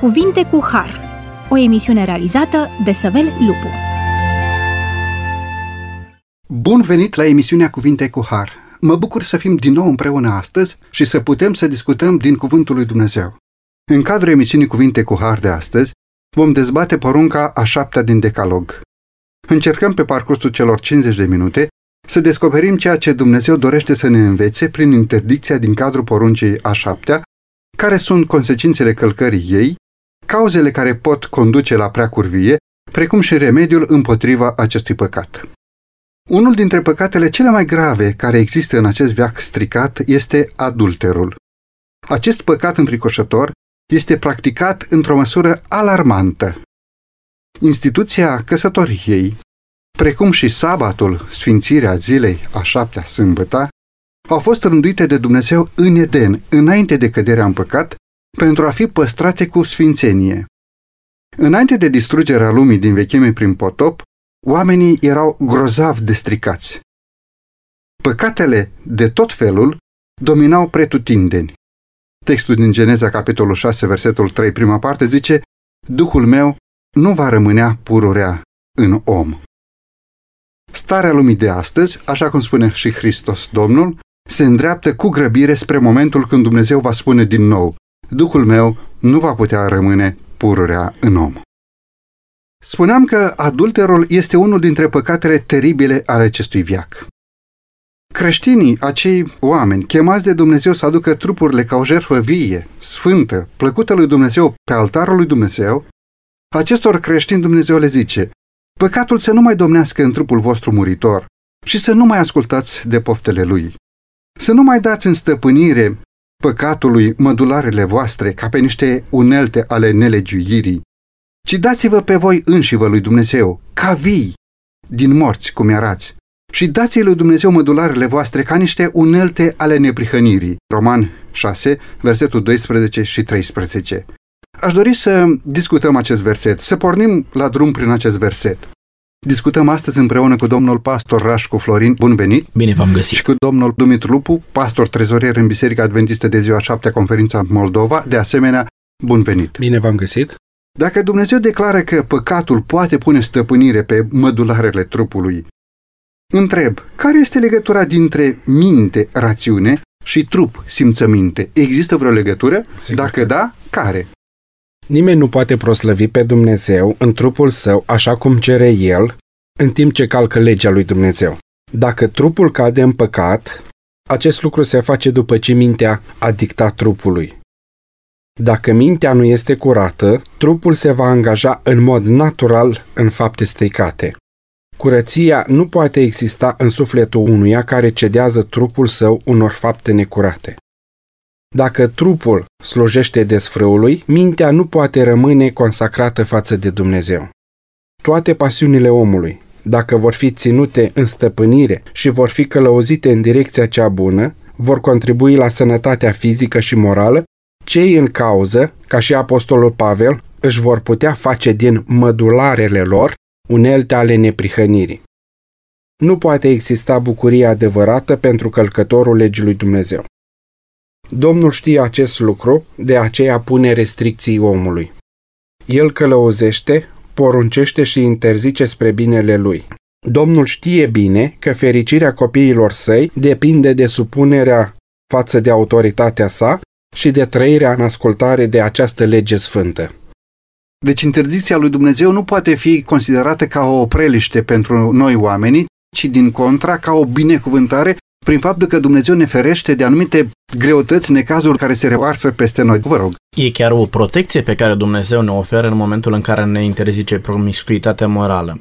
Cuvinte cu Har, o emisiune realizată de Săvel Lupu. Bun venit la emisiunea Cuvinte cu Har. Mă bucur să fim din nou împreună astăzi și să putem să discutăm din Cuvântul lui Dumnezeu. În cadrul emisiunii Cuvinte cu Har de astăzi, vom dezbate porunca a șaptea din Decalog. Încercăm pe parcursul celor 50 de minute să descoperim ceea ce Dumnezeu dorește să ne învețe prin interdicția din cadrul poruncii a șaptea, care sunt consecințele călcării ei, cauzele care pot conduce la prea curvie, precum și remediul împotriva acestui păcat. Unul dintre păcatele cele mai grave care există în acest veac stricat este adulterul. Acest păcat înfricoșător este practicat într-o măsură alarmantă. Instituția căsătoriei, precum și sabatul, sfințirea zilei a șaptea sâmbătă, au fost rânduite de Dumnezeu în Eden, înainte de căderea în păcat, pentru a fi păstrate cu sfințenie. Înainte de distrugerea lumii din vechime prin potop, oamenii erau grozav destricați. Păcatele de tot felul dominau pretutindeni. Textul din Geneza, capitolul 6, versetul 3, prima parte, zice Duhul meu nu va rămânea pururea în om. Starea lumii de astăzi, așa cum spune și Hristos Domnul, se îndreaptă cu grăbire spre momentul când Dumnezeu va spune din nou Duhul meu nu va putea rămâne pururea în om. Spuneam că adulterul este unul dintre păcatele teribile ale acestui viac. Creștinii, acei oameni chemați de Dumnezeu să aducă trupurile ca o jertfă vie, sfântă, plăcută lui Dumnezeu pe altarul lui Dumnezeu, acestor creștini Dumnezeu le zice, păcatul să nu mai domnească în trupul vostru muritor și să nu mai ascultați de poftele lui. Să nu mai dați în stăpânire păcatului mădularele voastre ca pe niște unelte ale nelegiuirii, ci dați-vă pe voi înșivă lui Dumnezeu, ca vii, din morți cum erați, și dați lui Dumnezeu mădularele voastre ca niște unelte ale neprihănirii. Roman 6, versetul 12 și 13. Aș dori să discutăm acest verset, să pornim la drum prin acest verset. Discutăm astăzi împreună cu domnul pastor Rașcu Florin, bun venit! Bine v-am găsit! Și cu domnul Dumitru Lupu, pastor trezorier în Biserica Adventistă de ziua 7 Conferința Moldova, de asemenea, bun venit! Bine v-am găsit! Dacă Dumnezeu declară că păcatul poate pune stăpânire pe mădularele trupului, întreb, care este legătura dintre minte, rațiune și trup, simțăminte? Există vreo legătură? Sigur Dacă da, care? Nimeni nu poate proslăvi pe Dumnezeu în trupul său așa cum cere El, în timp ce calcă legea lui Dumnezeu. Dacă trupul cade în păcat, acest lucru se face după ce mintea a dictat trupului. Dacă mintea nu este curată, trupul se va angaja în mod natural în fapte stricate. Curăția nu poate exista în sufletul unuia care cedează trupul său unor fapte necurate. Dacă trupul slujește desfrâului, mintea nu poate rămâne consacrată față de Dumnezeu. Toate pasiunile omului, dacă vor fi ținute în stăpânire și vor fi călăuzite în direcția cea bună, vor contribui la sănătatea fizică și morală, cei în cauză, ca și apostolul Pavel, își vor putea face din mădularele lor unelte ale neprihănirii. Nu poate exista bucurie adevărată pentru călcătorul legii lui Dumnezeu. Domnul știe acest lucru, de aceea pune restricții omului. El călăuzește, poruncește și interzice spre binele lui. Domnul știe bine că fericirea copiilor săi depinde de supunerea față de autoritatea sa și de trăirea în ascultare de această lege sfântă. Deci interdicția lui Dumnezeu nu poate fi considerată ca o opreliște pentru noi oamenii, ci din contra ca o binecuvântare prin faptul că Dumnezeu ne ferește de anumite greutăți, necazuri care se revarsă peste noi. Vă rog. E chiar o protecție pe care Dumnezeu ne oferă în momentul în care ne interzice promiscuitatea morală.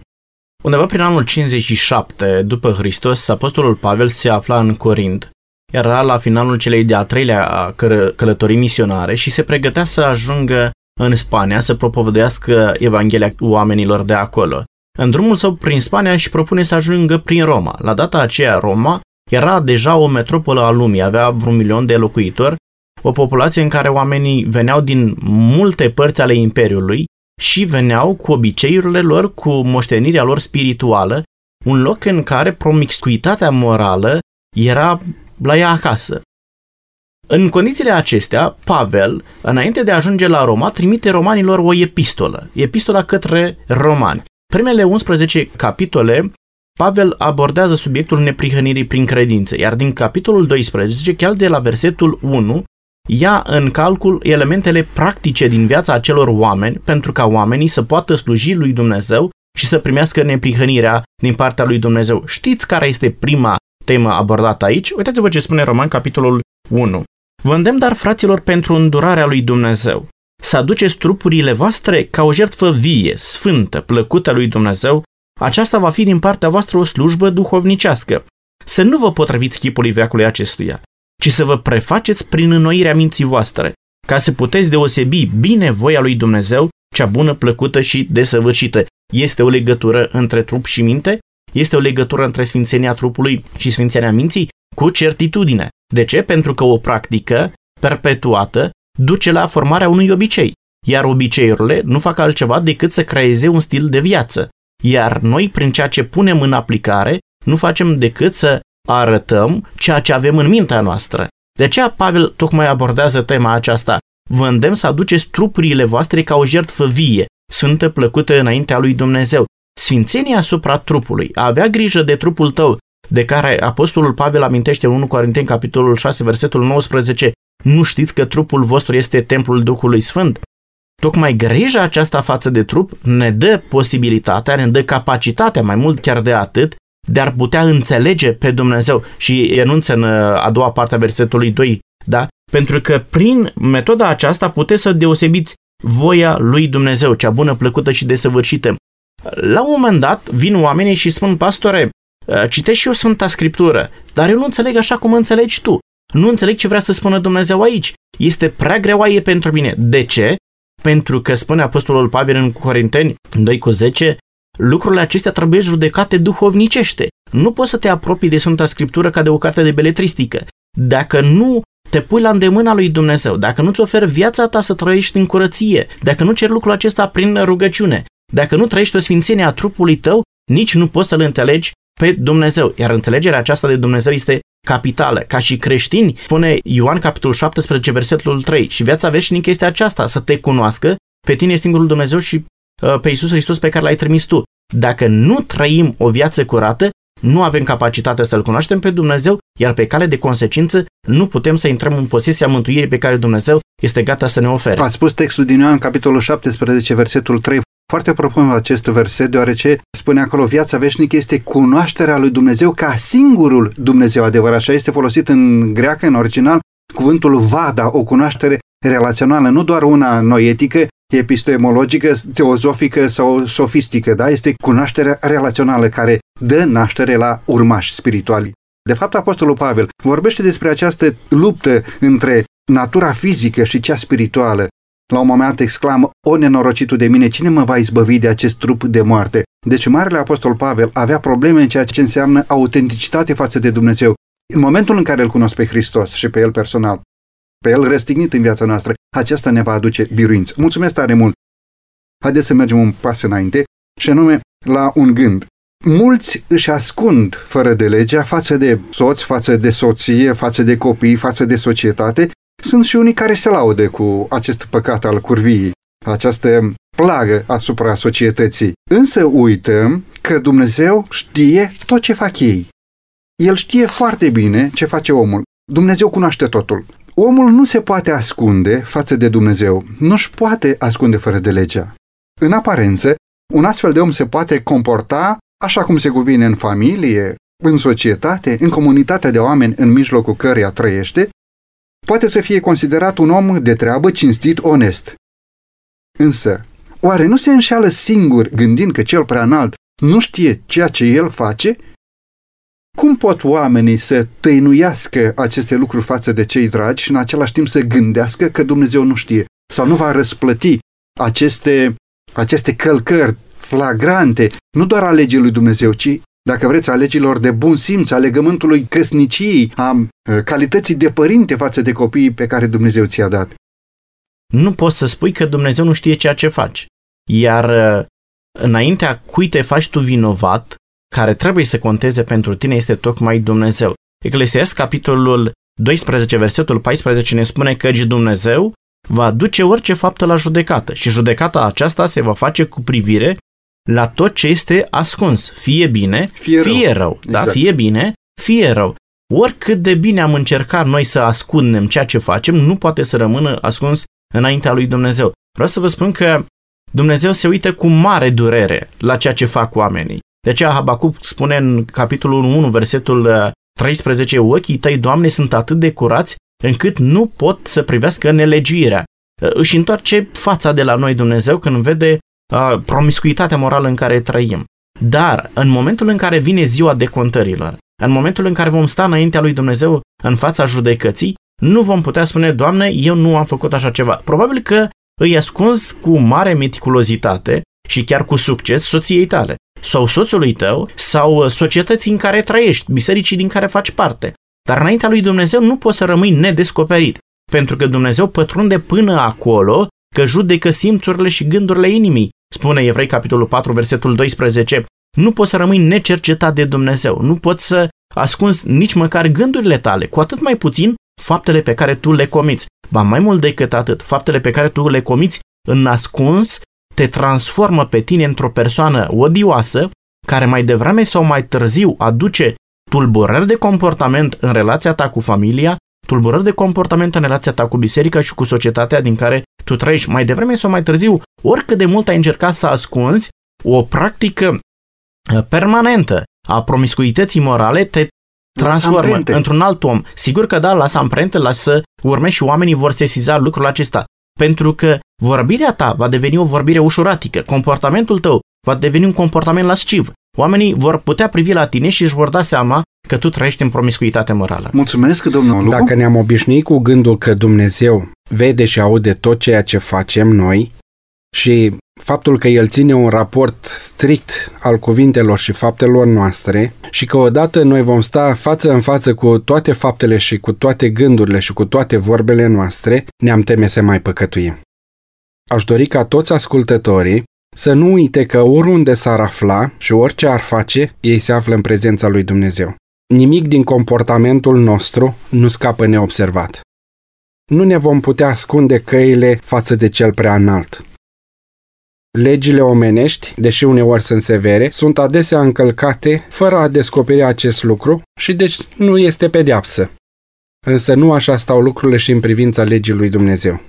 Undeva prin anul 57 după Hristos, apostolul Pavel se afla în Corint. Era la finalul celei de-a treilea călătorii misionare și se pregătea să ajungă în Spania să propovăduiască Evanghelia oamenilor de acolo. În drumul său prin Spania își propune să ajungă prin Roma. La data aceea, Roma era deja o metropolă a lumii, avea vreun milion de locuitori, o populație în care oamenii veneau din multe părți ale Imperiului și veneau cu obiceiurile lor, cu moștenirea lor spirituală, un loc în care promiscuitatea morală era la ea acasă. În condițiile acestea, Pavel, înainte de a ajunge la Roma, trimite romanilor o epistolă, epistola către romani. Primele 11 capitole, Pavel abordează subiectul neprihănirii prin credință, iar din capitolul 12, chiar de la versetul 1, ia în calcul elementele practice din viața acelor oameni pentru ca oamenii să poată sluji lui Dumnezeu și să primească neprihănirea din partea lui Dumnezeu. Știți care este prima temă abordată aici? Uitați-vă ce spune Roman, capitolul 1. Vă îndemn, dar, fraților, pentru îndurarea lui Dumnezeu, să aduceți trupurile voastre ca o jertfă vie, sfântă, plăcută lui Dumnezeu, aceasta va fi din partea voastră o slujbă duhovnicească. Să nu vă potriviți chipului veacului acestuia, ci să vă prefaceți prin înnoirea minții voastre, ca să puteți deosebi bine voia lui Dumnezeu, cea bună, plăcută și desăvârșită. Este o legătură între trup și minte? Este o legătură între sfințenia trupului și sfințenia minții? Cu certitudine. De ce? Pentru că o practică perpetuată duce la formarea unui obicei, iar obiceiurile nu fac altceva decât să creeze un stil de viață. Iar noi, prin ceea ce punem în aplicare, nu facem decât să arătăm ceea ce avem în mintea noastră. De aceea Pavel tocmai abordează tema aceasta. Vă îndemn să aduceți trupurile voastre ca o jertfă vie, sfântă plăcută înaintea lui Dumnezeu. Sfințenia asupra trupului, a avea grijă de trupul tău, de care Apostolul Pavel amintește în 1 Corinteni, capitolul 6, versetul 19, nu știți că trupul vostru este templul Duhului Sfânt? Tocmai grija aceasta față de trup ne dă posibilitatea, ne dă capacitatea, mai mult chiar de atât, de a putea înțelege pe Dumnezeu. Și enunță în uh, a doua parte a versetului 2, da? Pentru că prin metoda aceasta puteți să deosebiți voia lui Dumnezeu, cea bună, plăcută și desăvârșită. La un moment dat vin oamenii și spun, pastore, uh, citești și eu Sfânta Scriptură, dar eu nu înțeleg așa cum înțelegi tu. Nu înțeleg ce vrea să spună Dumnezeu aici. Este prea greoaie pentru mine. De ce? Pentru că spune Apostolul Pavel în Corinteni 2 cu 10, lucrurile acestea trebuie judecate duhovnicește. Nu poți să te apropii de Sfânta Scriptură ca de o carte de beletristică. Dacă nu te pui la îndemâna lui Dumnezeu, dacă nu-ți oferi viața ta să trăiești în curăție, dacă nu ceri lucrul acesta prin rugăciune, dacă nu trăiești o sfințenie a trupului tău, nici nu poți să-L înțelegi pe Dumnezeu. Iar înțelegerea aceasta de Dumnezeu este capitală. Ca și creștini, spune Ioan capitolul 17, versetul 3, și viața veșnică este aceasta, să te cunoască pe tine singurul Dumnezeu și uh, pe Iisus Hristos pe care l-ai trimis tu. Dacă nu trăim o viață curată, nu avem capacitatea să-L cunoaștem pe Dumnezeu, iar pe cale de consecință nu putem să intrăm în posesia mântuirii pe care Dumnezeu este gata să ne ofere. Ați spus textul din Ioan, capitolul 17, versetul 3. Foarte propun acest verset, deoarece spune acolo, viața veșnică este cunoașterea lui Dumnezeu ca singurul Dumnezeu adevărat. Așa este folosit în greacă, în original, cuvântul vada, o cunoaștere relațională, nu doar una noetică, epistemologică, teozofică sau sofistică, da? Este cunoașterea relațională care dă naștere la urmași spirituali. De fapt, Apostolul Pavel vorbește despre această luptă între natura fizică și cea spirituală, la un moment dat exclamă, o nenorocitul de mine, cine mă va izbăvi de acest trup de moarte? Deci Marele Apostol Pavel avea probleme în ceea ce înseamnă autenticitate față de Dumnezeu. În momentul în care îl cunosc pe Hristos și pe el personal, pe el răstignit în viața noastră, aceasta ne va aduce biruință. Mulțumesc tare mult! Haideți să mergem un pas înainte și anume la un gând. Mulți își ascund fără de legea față de soț, față de soție, față de copii, față de societate sunt și unii care se laude cu acest păcat al curviei, această plagă asupra societății. Însă uităm că Dumnezeu știe tot ce fac ei. El știe foarte bine ce face omul. Dumnezeu cunoaște totul. Omul nu se poate ascunde față de Dumnezeu. Nu-și poate ascunde fără de legea. În aparență, un astfel de om se poate comporta așa cum se cuvine în familie, în societate, în comunitatea de oameni în mijlocul căreia trăiește poate să fie considerat un om de treabă cinstit, onest. Însă, oare nu se înșeală singur gândind că cel prea înalt nu știe ceea ce el face? Cum pot oamenii să tăinuiască aceste lucruri față de cei dragi și în același timp să gândească că Dumnezeu nu știe sau nu va răsplăti aceste, aceste călcări flagrante, nu doar a legii lui Dumnezeu, ci dacă vreți, a legilor de bun simț, a legământului căsniciei, a calității de părinte față de copiii pe care Dumnezeu ți-a dat. Nu poți să spui că Dumnezeu nu știe ceea ce faci. Iar înaintea cui te faci tu vinovat, care trebuie să conteze pentru tine este tocmai Dumnezeu. Eclesiast, capitolul 12, versetul 14 ne spune că Dumnezeu va duce orice faptă la judecată și judecata aceasta se va face cu privire la tot ce este ascuns, fie bine, fie, fie rău. rău da? Exact. Fie bine, fie rău. Oricât de bine am încercat noi să ascundem ceea ce facem, nu poate să rămână ascuns înaintea lui Dumnezeu. Vreau să vă spun că Dumnezeu se uită cu mare durere la ceea ce fac oamenii. De aceea Habacuc spune în capitolul 1, versetul 13, uh, ochii tăi, Doamne, sunt atât de curați încât nu pot să privească nelegiuirea. Uh, își întoarce fața de la noi Dumnezeu când vede uh, promiscuitatea morală în care trăim. Dar în momentul în care vine ziua decontărilor, în momentul în care vom sta înaintea lui Dumnezeu în fața judecății, nu vom putea spune, Doamne, eu nu am făcut așa ceva. Probabil că îi ascunzi cu mare meticulozitate și chiar cu succes soției tale sau soțului tău sau societății în care trăiești, bisericii din care faci parte. Dar înaintea lui Dumnezeu nu poți să rămâi nedescoperit, pentru că Dumnezeu pătrunde până acolo că judecă simțurile și gândurile inimii. Spune Evrei capitolul 4, versetul 12, nu poți să rămâi necercetat de Dumnezeu, nu poți să ascunzi nici măcar gândurile tale, cu atât mai puțin faptele pe care tu le comiți. Ba mai mult decât atât, faptele pe care tu le comiți în ascuns te transformă pe tine într-o persoană odioasă care mai devreme sau mai târziu aduce tulburări de comportament în relația ta cu familia, tulburări de comportament în relația ta cu biserica și cu societatea din care tu trăiești. Mai devreme sau mai târziu, oricât de mult ai încercat să ascunzi, o practică uh, permanentă a promiscuității morale te transformă într-un alt om. Sigur că da, lasă amprente, lasă urme și oamenii vor sesiza lucrul acesta. Pentru că vorbirea ta va deveni o vorbire ușuratică, comportamentul tău va deveni un comportament lasciv. Oamenii vor putea privi la tine și își vor da seama că tu trăiești în promiscuitate morală. Mulțumesc, domnul Lucu. Dacă ne-am obișnuit cu gândul că Dumnezeu vede și aude tot ceea ce facem noi și faptul că El ține un raport strict al cuvintelor și faptelor noastre și că odată noi vom sta față în față cu toate faptele și cu toate gândurile și cu toate vorbele noastre, ne-am teme să mai păcătuim. Aș dori ca toți ascultătorii să nu uite că oriunde s-ar afla și orice ar face, ei se află în prezența lui Dumnezeu. Nimic din comportamentul nostru nu scapă neobservat. Nu ne vom putea ascunde căile față de cel prea înalt. Legile omenești, deși uneori sunt severe, sunt adesea încălcate fără a descoperi acest lucru și deci nu este pedeapsă. Însă nu așa stau lucrurile și în privința legii lui Dumnezeu.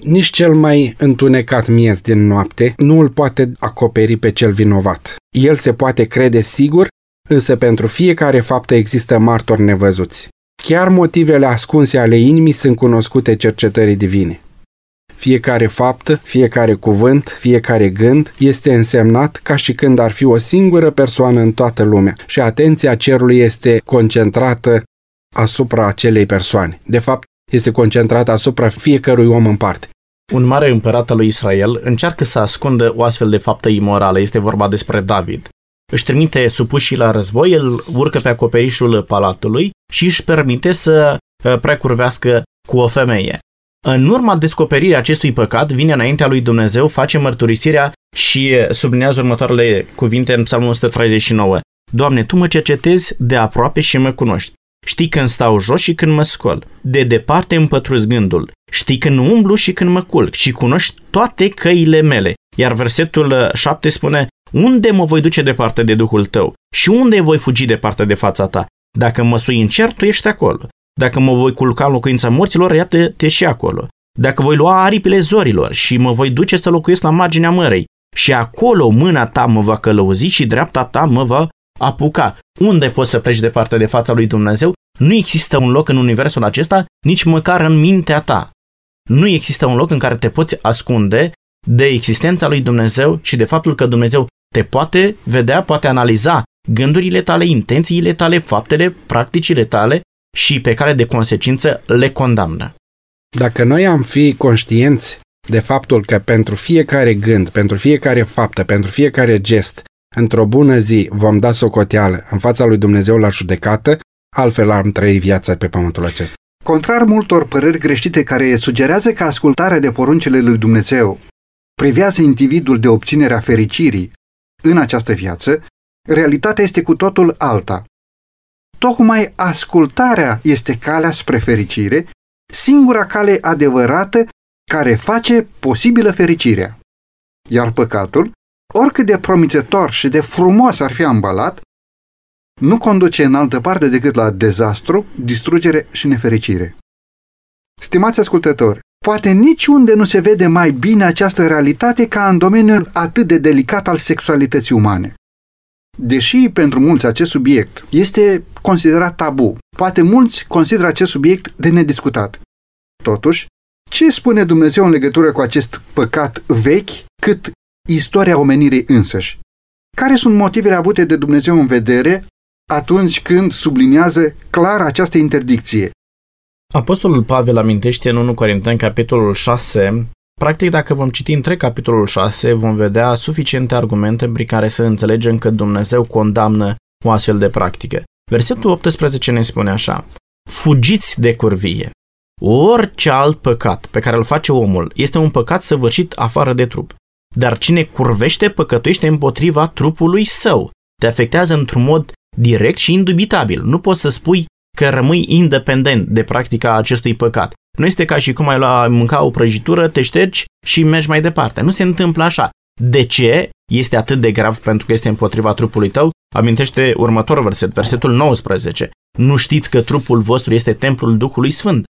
Nici cel mai întunecat miez din noapte nu îl poate acoperi pe cel vinovat. El se poate crede sigur, însă pentru fiecare faptă există martori nevăzuți. Chiar motivele ascunse ale inimii sunt cunoscute cercetării divine. Fiecare faptă, fiecare cuvânt, fiecare gând este însemnat ca și când ar fi o singură persoană în toată lumea și atenția cerului este concentrată asupra acelei persoane. De fapt, este concentrată asupra fiecărui om în parte. Un mare împărat al lui Israel încearcă să ascundă o astfel de faptă imorală. Este vorba despre David. Își trimite supușii la război, el urcă pe acoperișul palatului și își permite să uh, precurvească cu o femeie. În urma descoperirii acestui păcat, vine înaintea lui Dumnezeu, face mărturisirea și sublinează următoarele cuvinte în Psalmul 139. Doamne, Tu mă cercetezi de aproape și mă cunoști. Știi când stau jos și când mă scol. De departe îmi pătruz gândul. Știi când umblu și când mă culc și cunoști toate căile mele. Iar versetul 7 spune, unde mă voi duce departe de Duhul tău? Și unde voi fugi departe de fața ta? Dacă mă sui în cer, tu ești acolo. Dacă mă voi culca în locuința morților, iată-te și acolo. Dacă voi lua aripile zorilor și mă voi duce să locuiesc la marginea mărei, și acolo mâna ta mă va călăuzi și dreapta ta mă va apuca. Unde poți să pleci departe de fața lui Dumnezeu? Nu există un loc în universul acesta, nici măcar în mintea ta. Nu există un loc în care te poți ascunde de existența lui Dumnezeu și de faptul că Dumnezeu te poate vedea, poate analiza gândurile tale, intențiile tale, faptele, practicile tale și pe care de consecință le condamnă. Dacă noi am fi conștienți de faptul că pentru fiecare gând, pentru fiecare faptă, pentru fiecare gest, într-o bună zi vom da socoteală în fața lui Dumnezeu la judecată, altfel am trăit viața pe pământul acesta. Contrar multor păreri greșite care sugerează că ascultarea de poruncile lui Dumnezeu privează individul de obținerea fericirii în această viață, realitatea este cu totul alta. tocmai ascultarea este calea spre fericire, singura cale adevărată care face posibilă fericirea. Iar păcatul, oricât de promițător și de frumos ar fi ambalat, nu conduce în altă parte decât la dezastru, distrugere și nefericire. Stimați ascultători, poate niciunde nu se vede mai bine această realitate ca în domeniul atât de delicat al sexualității umane. Deși pentru mulți acest subiect este considerat tabu, poate mulți consideră acest subiect de nediscutat. Totuși, ce spune Dumnezeu în legătură cu acest păcat vechi, cât istoria omenirii însăși? Care sunt motivele avute de Dumnezeu în vedere atunci când subliniază clar această interdicție? Apostolul Pavel amintește în 1 Corinteni, capitolul 6, Practic, dacă vom citi întreg capitolul 6, vom vedea suficiente argumente prin care să înțelegem că Dumnezeu condamnă o astfel de practică. Versetul 18 ne spune așa, Fugiți de curvie. Orice alt păcat pe care îl face omul este un păcat săvârșit afară de trup. Dar cine curvește, păcătuiește împotriva trupului său. Te afectează într-un mod direct și indubitabil. Nu poți să spui că rămâi independent de practica acestui păcat. Nu este ca și cum ai lua, mânca o prăjitură, te ștergi și mergi mai departe. Nu se întâmplă așa. De ce este atât de grav pentru că este împotriva trupului tău? Amintește următorul verset, versetul 19. Nu știți că trupul vostru este templul Duhului Sfânt.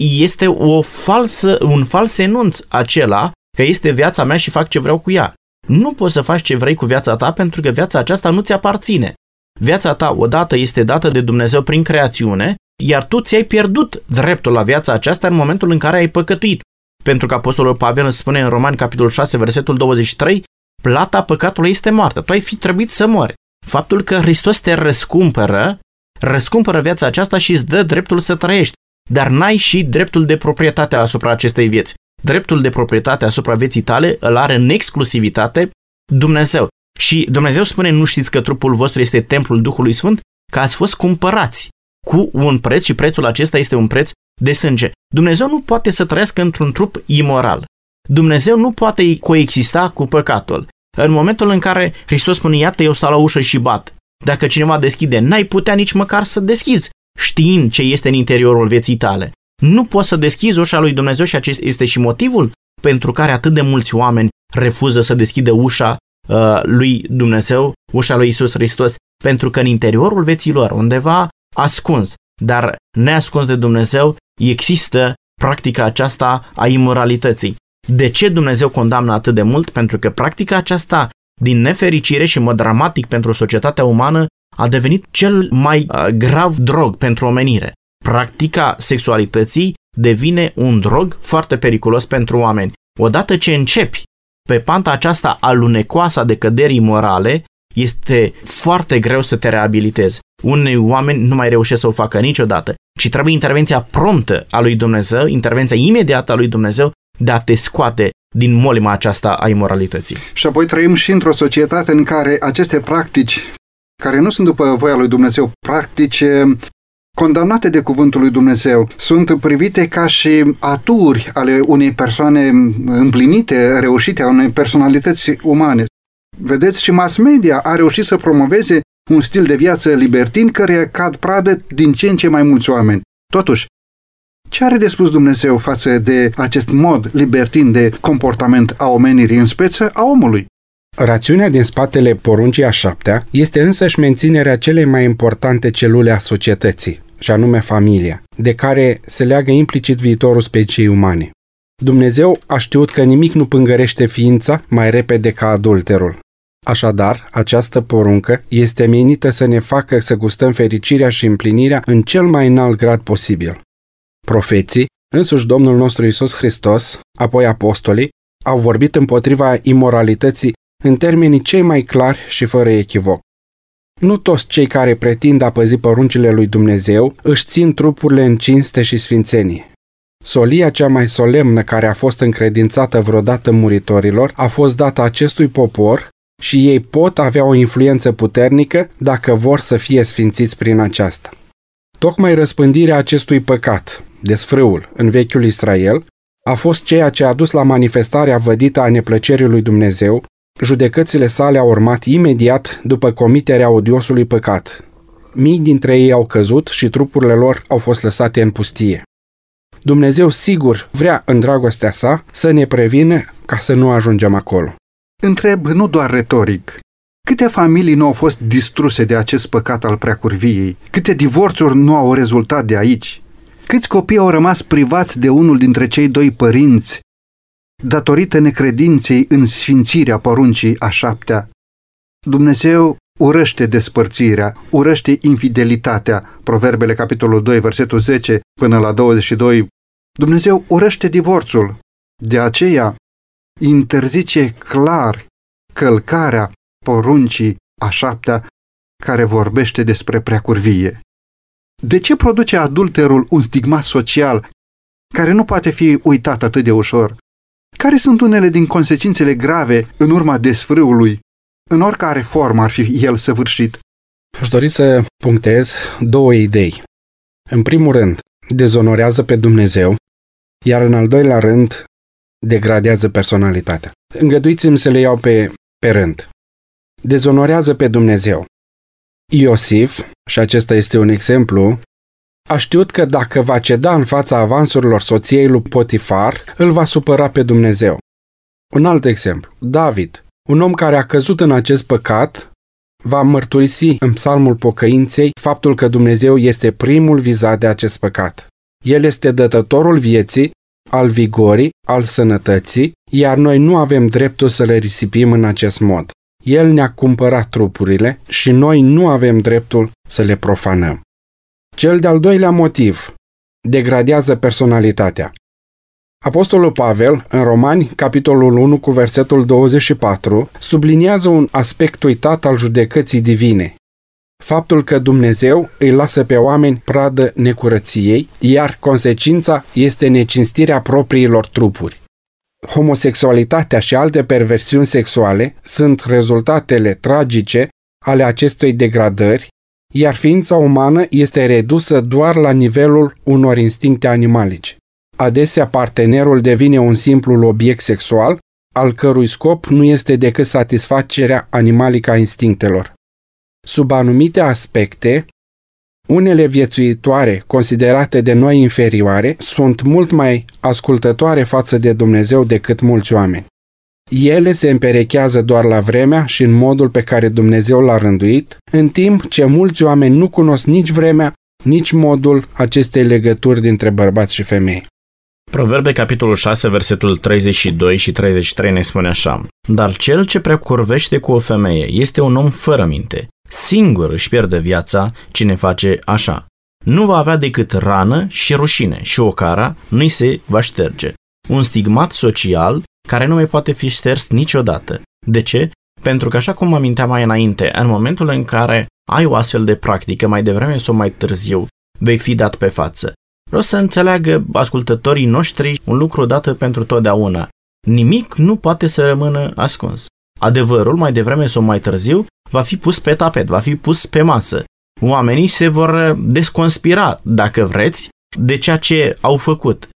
Este o falsă, un fals enunț acela că este viața mea și fac ce vreau cu ea. Nu poți să faci ce vrei cu viața ta pentru că viața aceasta nu ți aparține. Viața ta odată este dată de Dumnezeu prin creațiune, iar tu ți-ai pierdut dreptul la viața aceasta în momentul în care ai păcătuit. Pentru că Apostolul Pavel spune în Roman capitolul 6, versetul 23, plata păcatului este moartă. Tu ai fi trebuit să mori. Faptul că Hristos te răscumpără, răscumpără viața aceasta și îți dă dreptul să trăiești. Dar n-ai și dreptul de proprietate asupra acestei vieți. Dreptul de proprietate asupra vieții tale îl are în exclusivitate Dumnezeu. Și Dumnezeu spune, nu știți că trupul vostru este templul Duhului Sfânt, că ați fost cumpărați cu un preț și prețul acesta este un preț de sânge. Dumnezeu nu poate să trăiască într-un trup imoral. Dumnezeu nu poate coexista cu păcatul. În momentul în care Hristos spune, iată, eu stau la ușă și bat. Dacă cineva deschide, n-ai putea nici măcar să deschizi, știind ce este în interiorul vieții tale. Nu poți să deschizi ușa lui Dumnezeu și acesta este și motivul pentru care atât de mulți oameni refuză să deschidă ușa uh, lui Dumnezeu, ușa lui Isus Hristos, pentru că în interiorul vieții lor, undeva ascuns, dar neascuns de Dumnezeu, există practica aceasta a imoralității. De ce Dumnezeu condamnă atât de mult? Pentru că practica aceasta, din nefericire și mod dramatic pentru societatea umană, a devenit cel mai uh, grav drog pentru omenire. Practica sexualității devine un drog foarte periculos pentru oameni. Odată ce începi pe panta aceasta alunecoasă de căderi morale, este foarte greu să te reabilitezi. Unei oameni nu mai reușesc să o facă niciodată, ci trebuie intervenția promptă a lui Dumnezeu, intervenția imediată a lui Dumnezeu de a te scoate din molima aceasta a imoralității. Și apoi trăim și într-o societate în care aceste practici, care nu sunt după voia lui Dumnezeu, practici condamnate de cuvântul lui Dumnezeu, sunt privite ca și aturi ale unei persoane împlinite, reușite, a unei personalități umane. Vedeți, și mass media a reușit să promoveze un stil de viață libertin care cad pradă din ce în ce mai mulți oameni. Totuși, ce are de spus Dumnezeu față de acest mod libertin de comportament a omenirii, în speță a omului? Rațiunea din spatele poruncii a șaptea este însăși menținerea celei mai importante celule a societății, și anume familia, de care se leagă implicit viitorul speciei umane. Dumnezeu a știut că nimic nu pângărește ființa mai repede ca adulterul. Așadar, această poruncă este menită să ne facă să gustăm fericirea și împlinirea în cel mai înalt grad posibil. Profeții, însuși Domnul nostru Isus Hristos, apoi apostolii, au vorbit împotriva imoralității în termenii cei mai clari și fără echivoc. Nu toți cei care pretind a păzi poruncile lui Dumnezeu își țin trupurile în cinste și sfințenie. Solia cea mai solemnă care a fost încredințată vreodată muritorilor a fost dată acestui popor și ei pot avea o influență puternică dacă vor să fie sfințiți prin aceasta. Tocmai răspândirea acestui păcat, desfrâul, în vechiul Israel, a fost ceea ce a dus la manifestarea vădită a neplăcerii lui Dumnezeu, judecățile sale au urmat imediat după comiterea odiosului păcat. Mii dintre ei au căzut și trupurile lor au fost lăsate în pustie. Dumnezeu sigur vrea în dragostea sa să ne previne ca să nu ajungem acolo. Întreb nu doar retoric. Câte familii nu au fost distruse de acest păcat al preacurviei? Câte divorțuri nu au rezultat de aici? Câți copii au rămas privați de unul dintre cei doi părinți datorită necredinței în sfințirea poruncii a șaptea? Dumnezeu urăște despărțirea, urăște infidelitatea. Proverbele, capitolul 2, versetul 10 până la 22. Dumnezeu urăște divorțul. De aceea interzice clar călcarea poruncii a șaptea care vorbește despre preacurvie. De ce produce adulterul un stigmat social care nu poate fi uitat atât de ușor? Care sunt unele din consecințele grave în urma desfrâului, în oricare formă ar fi el săvârșit? Aș dori să punctez două idei. În primul rând, dezonorează pe Dumnezeu, iar în al doilea rând, degradează personalitatea. Îngăduiți-mi să le iau pe, pe rând. Dezonorează pe Dumnezeu. Iosif, și acesta este un exemplu, a știut că dacă va ceda în fața avansurilor soției lui Potifar, îl va supăra pe Dumnezeu. Un alt exemplu, David, un om care a căzut în acest păcat, va mărturisi în psalmul pocăinței faptul că Dumnezeu este primul vizat de acest păcat. El este dătătorul vieții, al vigorii, al sănătății, iar noi nu avem dreptul să le risipim în acest mod. El ne-a cumpărat trupurile și noi nu avem dreptul să le profanăm. Cel de-al doilea motiv degradează personalitatea. Apostolul Pavel, în Romani, capitolul 1 cu versetul 24, subliniază un aspect uitat al judecății divine. Faptul că Dumnezeu îi lasă pe oameni pradă necurăției, iar consecința este necinstirea propriilor trupuri. Homosexualitatea și alte perversiuni sexuale sunt rezultatele tragice ale acestei degradări, iar ființa umană este redusă doar la nivelul unor instincte animalice. Adesea partenerul devine un simplu obiect sexual, al cărui scop nu este decât satisfacerea animalică a instinctelor. Sub anumite aspecte, unele viețuitoare considerate de noi inferioare sunt mult mai ascultătoare față de Dumnezeu decât mulți oameni. Ele se împerechează doar la vremea și în modul pe care Dumnezeu l-a rânduit, în timp ce mulți oameni nu cunosc nici vremea, nici modul acestei legături dintre bărbați și femei. Proverbe, capitolul 6, versetul 32 și 33 ne spune așa. Dar cel ce precurvește cu o femeie este un om fără minte. Singur își pierde viața cine face așa. Nu va avea decât rană și rușine și o cara nu-i se va șterge. Un stigmat social care nu mai poate fi șters niciodată. De ce? Pentru că, așa cum aminteam mai înainte, în momentul în care ai o astfel de practică, mai devreme sau mai târziu, vei fi dat pe față. Vreau să înțeleagă ascultătorii noștri un lucru odată pentru totdeauna. Nimic nu poate să rămână ascuns. Adevărul, mai devreme sau mai târziu, va fi pus pe tapet, va fi pus pe masă. Oamenii se vor desconspira, dacă vreți, de ceea ce au făcut,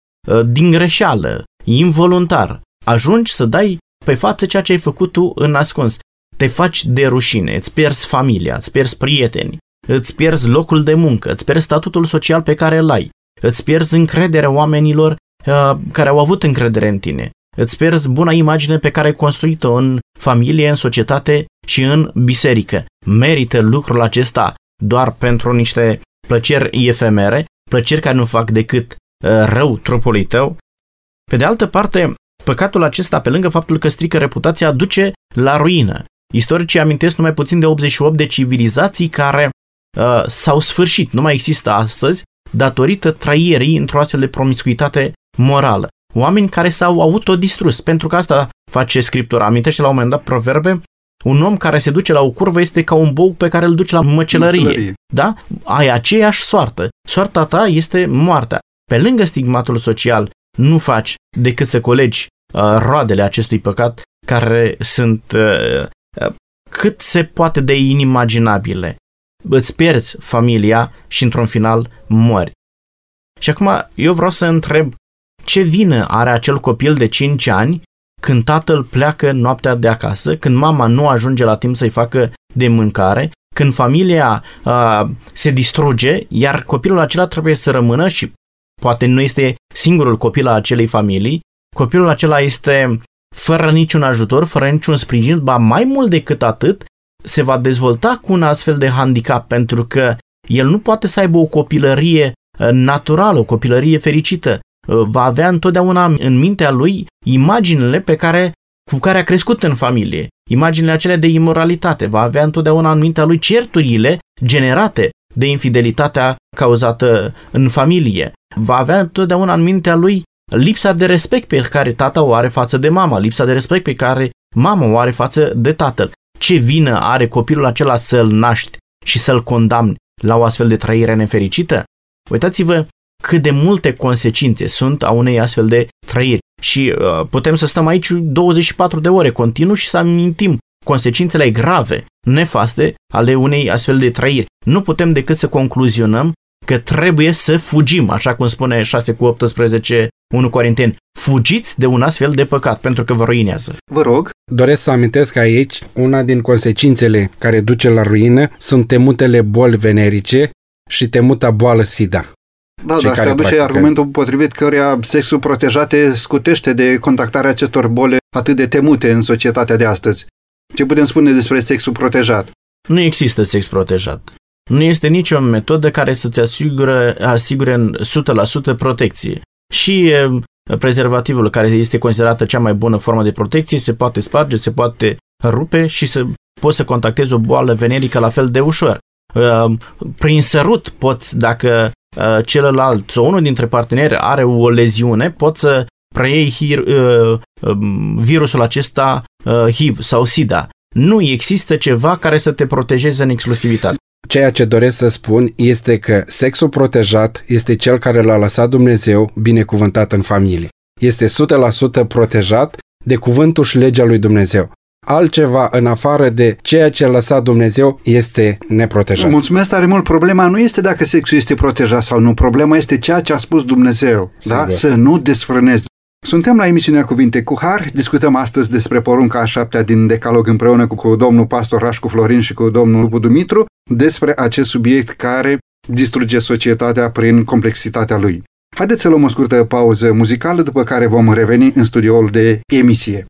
din greșeală, involuntar. Ajungi să dai pe față ceea ce ai făcut tu în ascuns. Te faci de rușine, îți pierzi familia, îți pierzi prieteni, îți pierzi locul de muncă, îți pierzi statutul social pe care îl ai, îți pierzi încrederea oamenilor uh, care au avut încredere în tine, îți pierzi buna imagine pe care ai construit-o în familie, în societate și în biserică. Merită lucrul acesta doar pentru niște plăceri efemere, plăceri care nu fac decât uh, rău trupului tău. Pe de altă parte, păcatul acesta, pe lângă faptul că strică reputația, duce la ruină. Istoricii amintesc numai puțin de 88 de civilizații care uh, s-au sfârșit, nu mai există astăzi, datorită traierii într-o astfel de promiscuitate morală. Oameni care s-au autodistrus, pentru că asta face Scriptura. Amintește la un moment dat proverbe, un om care se duce la o curvă este ca un bou pe care îl duci la măcelărie. măcelărie. Da? Ai aceeași soartă. Soarta ta este moartea. Pe lângă stigmatul social, nu faci decât să colegi uh, roadele acestui păcat care sunt uh, uh, cât se poate de inimaginabile îți pierzi familia și într-un final mori. Și acum eu vreau să întreb ce vină are acel copil de 5 ani când tatăl pleacă noaptea de acasă, când mama nu ajunge la timp să-i facă de mâncare, când familia uh, se distruge, iar copilul acela trebuie să rămână și poate nu este singurul copil al acelei familii, copilul acela este fără niciun ajutor, fără niciun sprijin, ba mai mult decât atât, se va dezvolta cu un astfel de handicap pentru că el nu poate să aibă o copilărie uh, naturală, o copilărie fericită. Uh, va avea întotdeauna în mintea lui imaginile pe care, cu care a crescut în familie, imaginile acelea de imoralitate. Va avea întotdeauna în mintea lui certurile generate de infidelitatea cauzată în familie. Va avea întotdeauna în mintea lui lipsa de respect pe care tata o are față de mama, lipsa de respect pe care mama o are față de tatăl. Ce vină are copilul acela să-l naști și să-l condamni la o astfel de trăire nefericită? Uitați-vă cât de multe consecințe sunt a unei astfel de trăiri. Și uh, putem să stăm aici 24 de ore continuu și să amintim consecințele grave, nefaste ale unei astfel de trăiri. Nu putem decât să concluzionăm că trebuie să fugim, așa cum spune 6 cu 18, 1 Corinteni. Fugiți de un astfel de păcat, pentru că vă ruinează. Vă rog. Doresc să amintesc aici, una din consecințele care duce la ruină sunt temutele boli venerice și temuta boală SIDA. Da, dar se aduce practică... argumentul potrivit căruia sexul protejat te scutește de contactarea acestor boli atât de temute în societatea de astăzi. Ce putem spune despre sexul protejat? Nu există sex protejat. Nu este nicio metodă care să-ți asigure, asigure în 100% protecție. Și prezervativul, care este considerată cea mai bună formă de protecție, se poate sparge, se poate rupe și să poți să contactezi o boală venerică la fel de ușor. Prin sărut poți, dacă celălalt sau unul dintre parteneri are o leziune, poți să preiei virusul acesta HIV sau SIDA. Nu există ceva care să te protejeze în exclusivitate. Ceea ce doresc să spun este că sexul protejat este cel care l-a lăsat Dumnezeu binecuvântat în familie. Este 100% protejat de cuvântul și legea lui Dumnezeu. Altceva în afară de ceea ce a lăsat Dumnezeu este neprotejat. Mulțumesc tare mult. Problema nu este dacă sexul este protejat sau nu. Problema este ceea ce a spus Dumnezeu. Da? Să nu desfrânezi. Suntem la emisiunea Cuvinte cu Har, discutăm astăzi despre porunca a șaptea din Decalog împreună cu, cu domnul pastor Rașcu Florin și cu domnul Lupu Dumitru despre acest subiect care distruge societatea prin complexitatea lui. Haideți să luăm o scurtă pauză muzicală, după care vom reveni în studioul de emisie.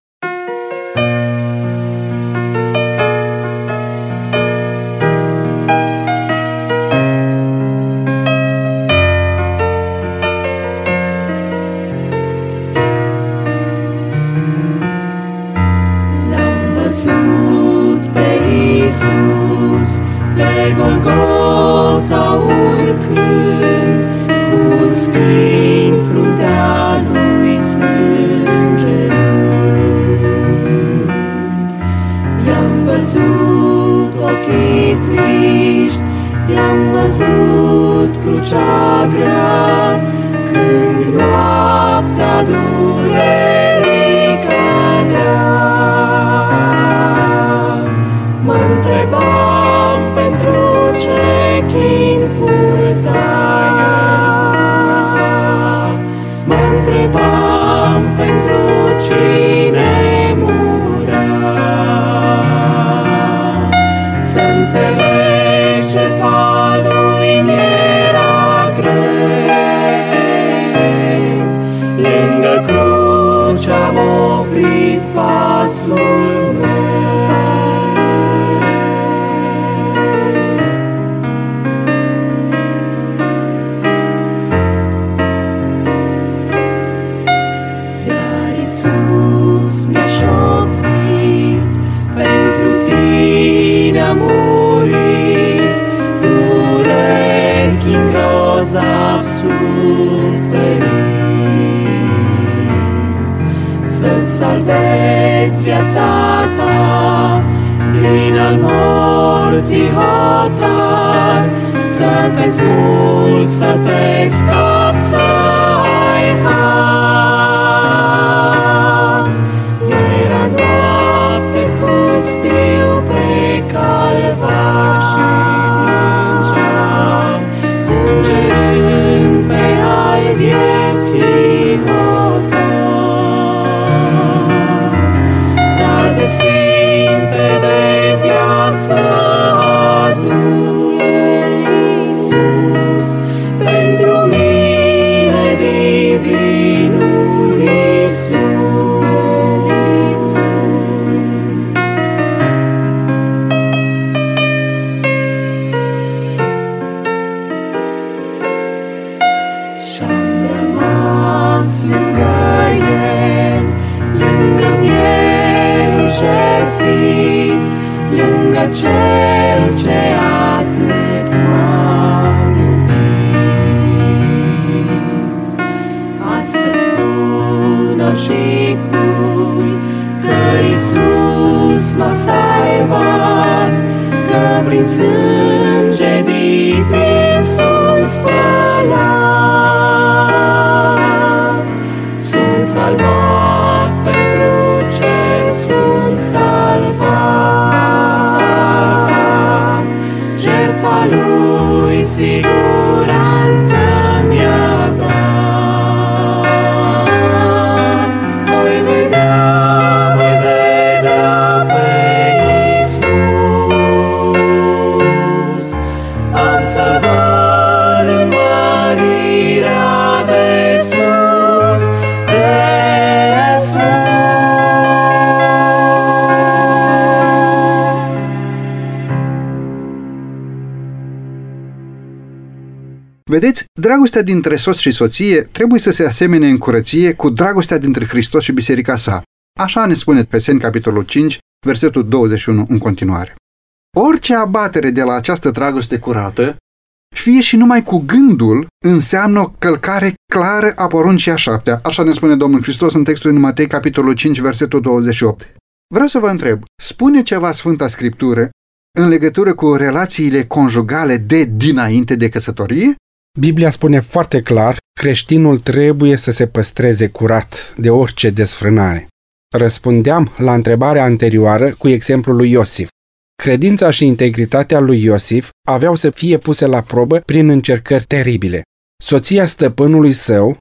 Salvezi viața ta din al morții hotar, să te smulg, să te scap, să ai har. Că dragostea dintre soț și soție trebuie să se asemene în curăție cu dragostea dintre Hristos și biserica sa. Așa ne spune Peseni, capitolul 5, versetul 21 în continuare. Orice abatere de la această dragoste curată, fie și numai cu gândul, înseamnă o călcare clară a poruncii a șaptea. Așa ne spune Domnul Hristos în textul din Matei, capitolul 5, versetul 28. Vreau să vă întreb, spune ceva Sfânta Scriptură în legătură cu relațiile conjugale de dinainte de căsătorie? Biblia spune foarte clar, creștinul trebuie să se păstreze curat de orice desfrânare. Răspundeam la întrebarea anterioară cu exemplul lui Iosif. Credința și integritatea lui Iosif aveau să fie puse la probă prin încercări teribile. Soția stăpânului său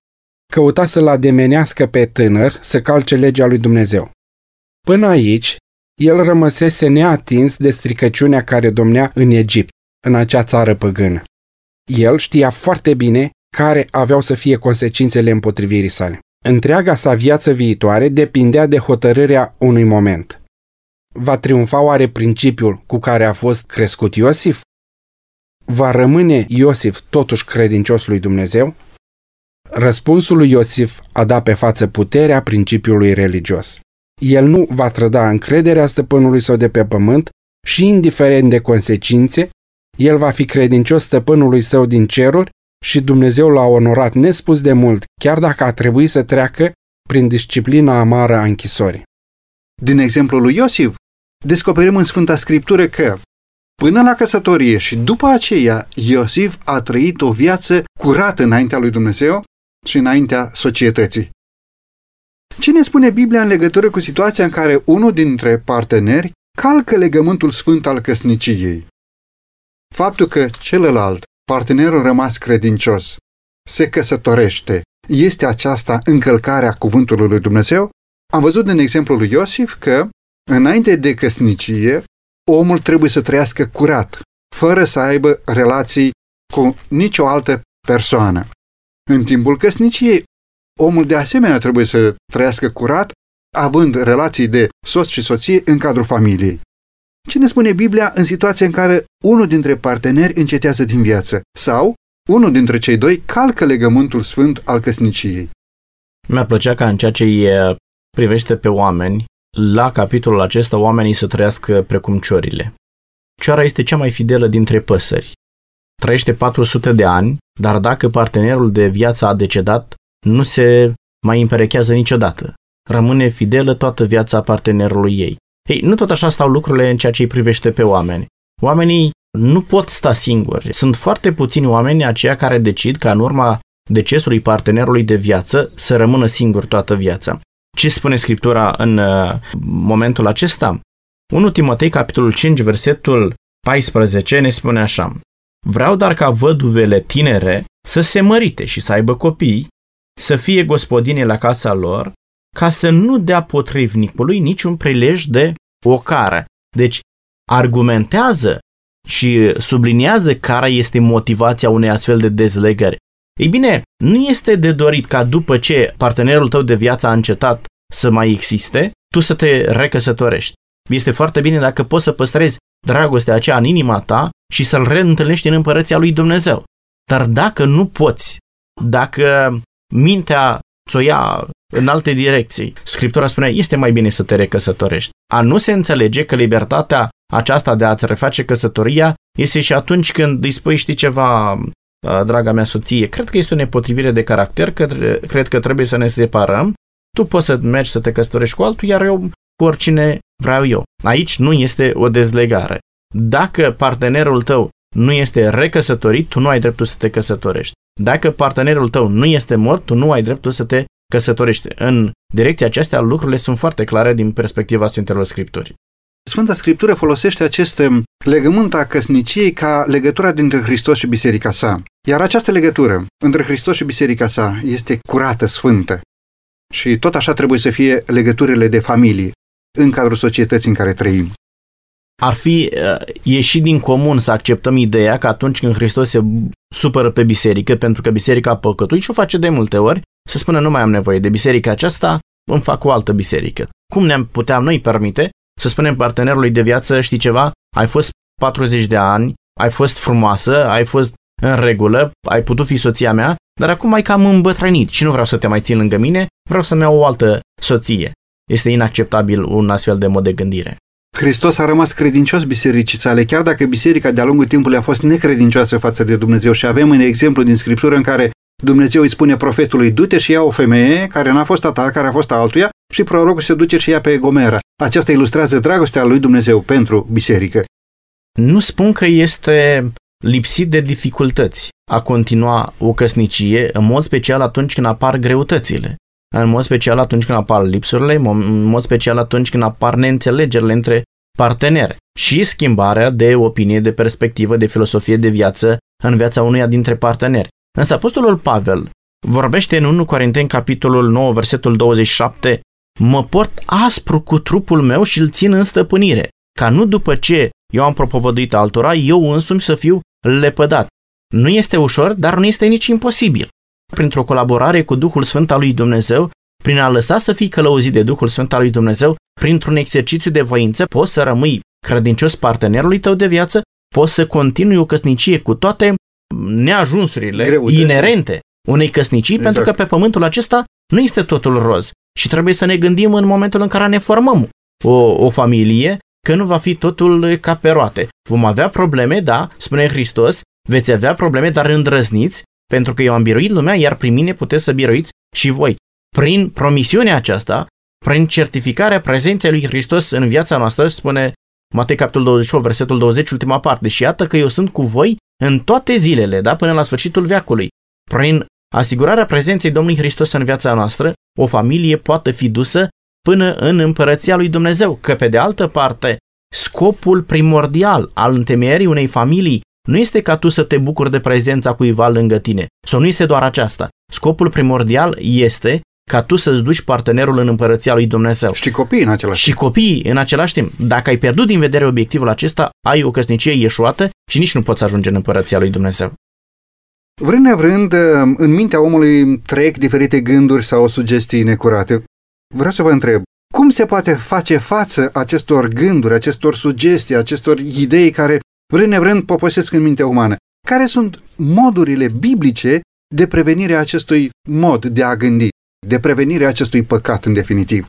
căuta să-l ademenească pe tânăr să calce legea lui Dumnezeu. Până aici, el rămăsese neatins de stricăciunea care domnea în Egipt, în acea țară păgână. El știa foarte bine care aveau să fie consecințele împotrivirii sale. Întreaga sa viață viitoare depindea de hotărârea unui moment. Va triumfa oare principiul cu care a fost crescut Iosif? Va rămâne Iosif totuși credincios lui Dumnezeu? Răspunsul lui Iosif a dat pe față puterea principiului religios. El nu va trăda încrederea stăpânului său de pe pământ și, indiferent de consecințe, el va fi credincios stăpânului său din ceruri și Dumnezeu l-a onorat nespus de mult, chiar dacă a trebuit să treacă prin disciplina amară a închisorii. Din exemplul lui Iosif, descoperim în Sfânta Scriptură că până la căsătorie și după aceea Iosif a trăit o viață curată înaintea lui Dumnezeu și înaintea societății. Ce ne spune Biblia în legătură cu situația în care unul dintre parteneri calcă legământul sfânt al căsniciei? Faptul că celălalt, partenerul rămas credincios, se căsătorește, este aceasta încălcarea cuvântului lui Dumnezeu? Am văzut în exemplul lui Iosif că, înainte de căsnicie, omul trebuie să trăiască curat, fără să aibă relații cu nicio altă persoană. În timpul căsniciei, omul de asemenea trebuie să trăiască curat, având relații de soț și soție în cadrul familiei. Ce ne spune Biblia în situația în care unul dintre parteneri încetează din viață sau unul dintre cei doi calcă legământul sfânt al căsniciei? Mi-ar plăcea ca în ceea ce îi privește pe oameni, la capitolul acesta oamenii să trăiască precum ciorile. Cioara este cea mai fidelă dintre păsări. Trăiește 400 de ani, dar dacă partenerul de viață a decedat, nu se mai împerechează niciodată. Rămâne fidelă toată viața partenerului ei. Ei, nu tot așa stau lucrurile în ceea ce îi privește pe oameni. Oamenii nu pot sta singuri. Sunt foarte puțini oameni aceia care decid ca în urma decesului partenerului de viață să rămână singur toată viața. Ce spune Scriptura în uh, momentul acesta? 1 Timotei, capitolul 5, versetul 14 ne spune așa. Vreau dar ca văduvele tinere să se mărite și să aibă copii, să fie gospodine la casa lor, ca să nu dea potrivnicului niciun prilej de ocară. Deci argumentează și subliniază care este motivația unei astfel de dezlegări. Ei bine, nu este de dorit ca după ce partenerul tău de viață a încetat să mai existe, tu să te recăsătorești. Este foarte bine dacă poți să păstrezi dragostea aceea în inima ta și să-l reîntâlnești în împărăția lui Dumnezeu. Dar dacă nu poți Dacă mintea ți-o ia în alte direcții, Scriptura spune, este mai bine să te recăsătorești. A nu se înțelege că libertatea aceasta de a-ți reface căsătoria este și atunci când îi spui, știi ceva, draga mea soție, cred că este o nepotrivire de caracter, că, cred că trebuie să ne separăm, tu poți să mergi să te căsătorești cu altul, iar eu cu oricine vreau eu. Aici nu este o dezlegare. Dacă partenerul tău nu este recăsătorit, tu nu ai dreptul să te căsătorești. Dacă partenerul tău nu este mort, tu nu ai dreptul să te căsătorești. În direcția aceasta, lucrurile sunt foarte clare din perspectiva Sfintelor Scripturii. Sfânta Scriptură folosește acest um, legământ a căsniciei ca legătura dintre Hristos și biserica sa. Iar această legătură între Hristos și biserica sa este curată, sfântă. Și tot așa trebuie să fie legăturile de familie în cadrul societății în care trăim. Ar fi uh, ieșit din comun să acceptăm ideea că atunci când Hristos se supără pe biserică, pentru că biserica a păcătuit și o face de multe ori, să spună nu mai am nevoie de biserica aceasta, îmi fac o altă biserică. Cum ne-am putea noi permite să spunem partenerului de viață, știi ceva, ai fost 40 de ani, ai fost frumoasă, ai fost în regulă, ai putut fi soția mea, dar acum ai cam îmbătrânit și nu vreau să te mai țin lângă mine, vreau să-mi iau o altă soție. Este inacceptabil un astfel de mod de gândire. Hristos a rămas credincios bisericii sale, chiar dacă biserica de-a lungul timpului a fost necredincioasă față de Dumnezeu și avem un exemplu din Scriptură în care Dumnezeu îi spune profetului, du-te și ia o femeie care n-a fost a ta, care a fost a altuia și prorocul se duce și ia pe Gomera. Aceasta ilustrează dragostea lui Dumnezeu pentru biserică. Nu spun că este lipsit de dificultăți a continua o căsnicie, în mod special atunci când apar greutățile, în mod special atunci când apar lipsurile, în mod special atunci când apar neînțelegerile între parteneri și schimbarea de opinie, de perspectivă, de filosofie de viață în viața unuia dintre parteneri. Însă Apostolul Pavel vorbește în 1 Corinteni, capitolul 9, versetul 27, mă port aspru cu trupul meu și îl țin în stăpânire, ca nu după ce eu am propovăduit altora, eu însumi să fiu lepădat. Nu este ușor, dar nu este nici imposibil. Printr-o colaborare cu Duhul Sfânt al lui Dumnezeu, prin a lăsa să fii călăuzit de Duhul Sfânt al lui Dumnezeu, printr-un exercițiu de voință, poți să rămâi credincios partenerului tău de viață, poți să continui o căsnicie cu toate neajunsurile Greutăți. inerente unei căsnicii, exact. pentru că pe pământul acesta nu este totul roz. Și trebuie să ne gândim în momentul în care ne formăm o, o familie că nu va fi totul ca pe roate. Vom avea probleme, da, spune Hristos, veți avea probleme, dar îndrăzniți, pentru că eu am biruit lumea, iar prin mine puteți să biruiți și voi. Prin promisiunea aceasta, prin certificarea prezenței lui Hristos în viața noastră, spune Matei capitolul 28, versetul 20, ultima parte, și iată că eu sunt cu voi în toate zilele, da, până la sfârșitul veacului. Prin asigurarea prezenței Domnului Hristos în viața noastră, o familie poate fi dusă până în împărăția lui Dumnezeu, că pe de altă parte, scopul primordial al întemeierii unei familii nu este ca tu să te bucuri de prezența cuiva lângă tine, sau nu este doar aceasta. Scopul primordial este ca tu să-ți duci partenerul în împărăția lui Dumnezeu. Și copiii în același timp. Și copiii în același timp. Dacă ai pierdut din vedere obiectivul acesta, ai o căsnicie ieșuată și nici nu poți ajunge în împărăția lui Dumnezeu. Vrând nevrând, în mintea omului trec diferite gânduri sau sugestii necurate. Vreau să vă întreb, cum se poate face față acestor gânduri, acestor sugestii, acestor idei care vrând nevrând poposesc în mintea umană? Care sunt modurile biblice de prevenire a acestui mod de a gândi, de prevenire a acestui păcat în definitiv?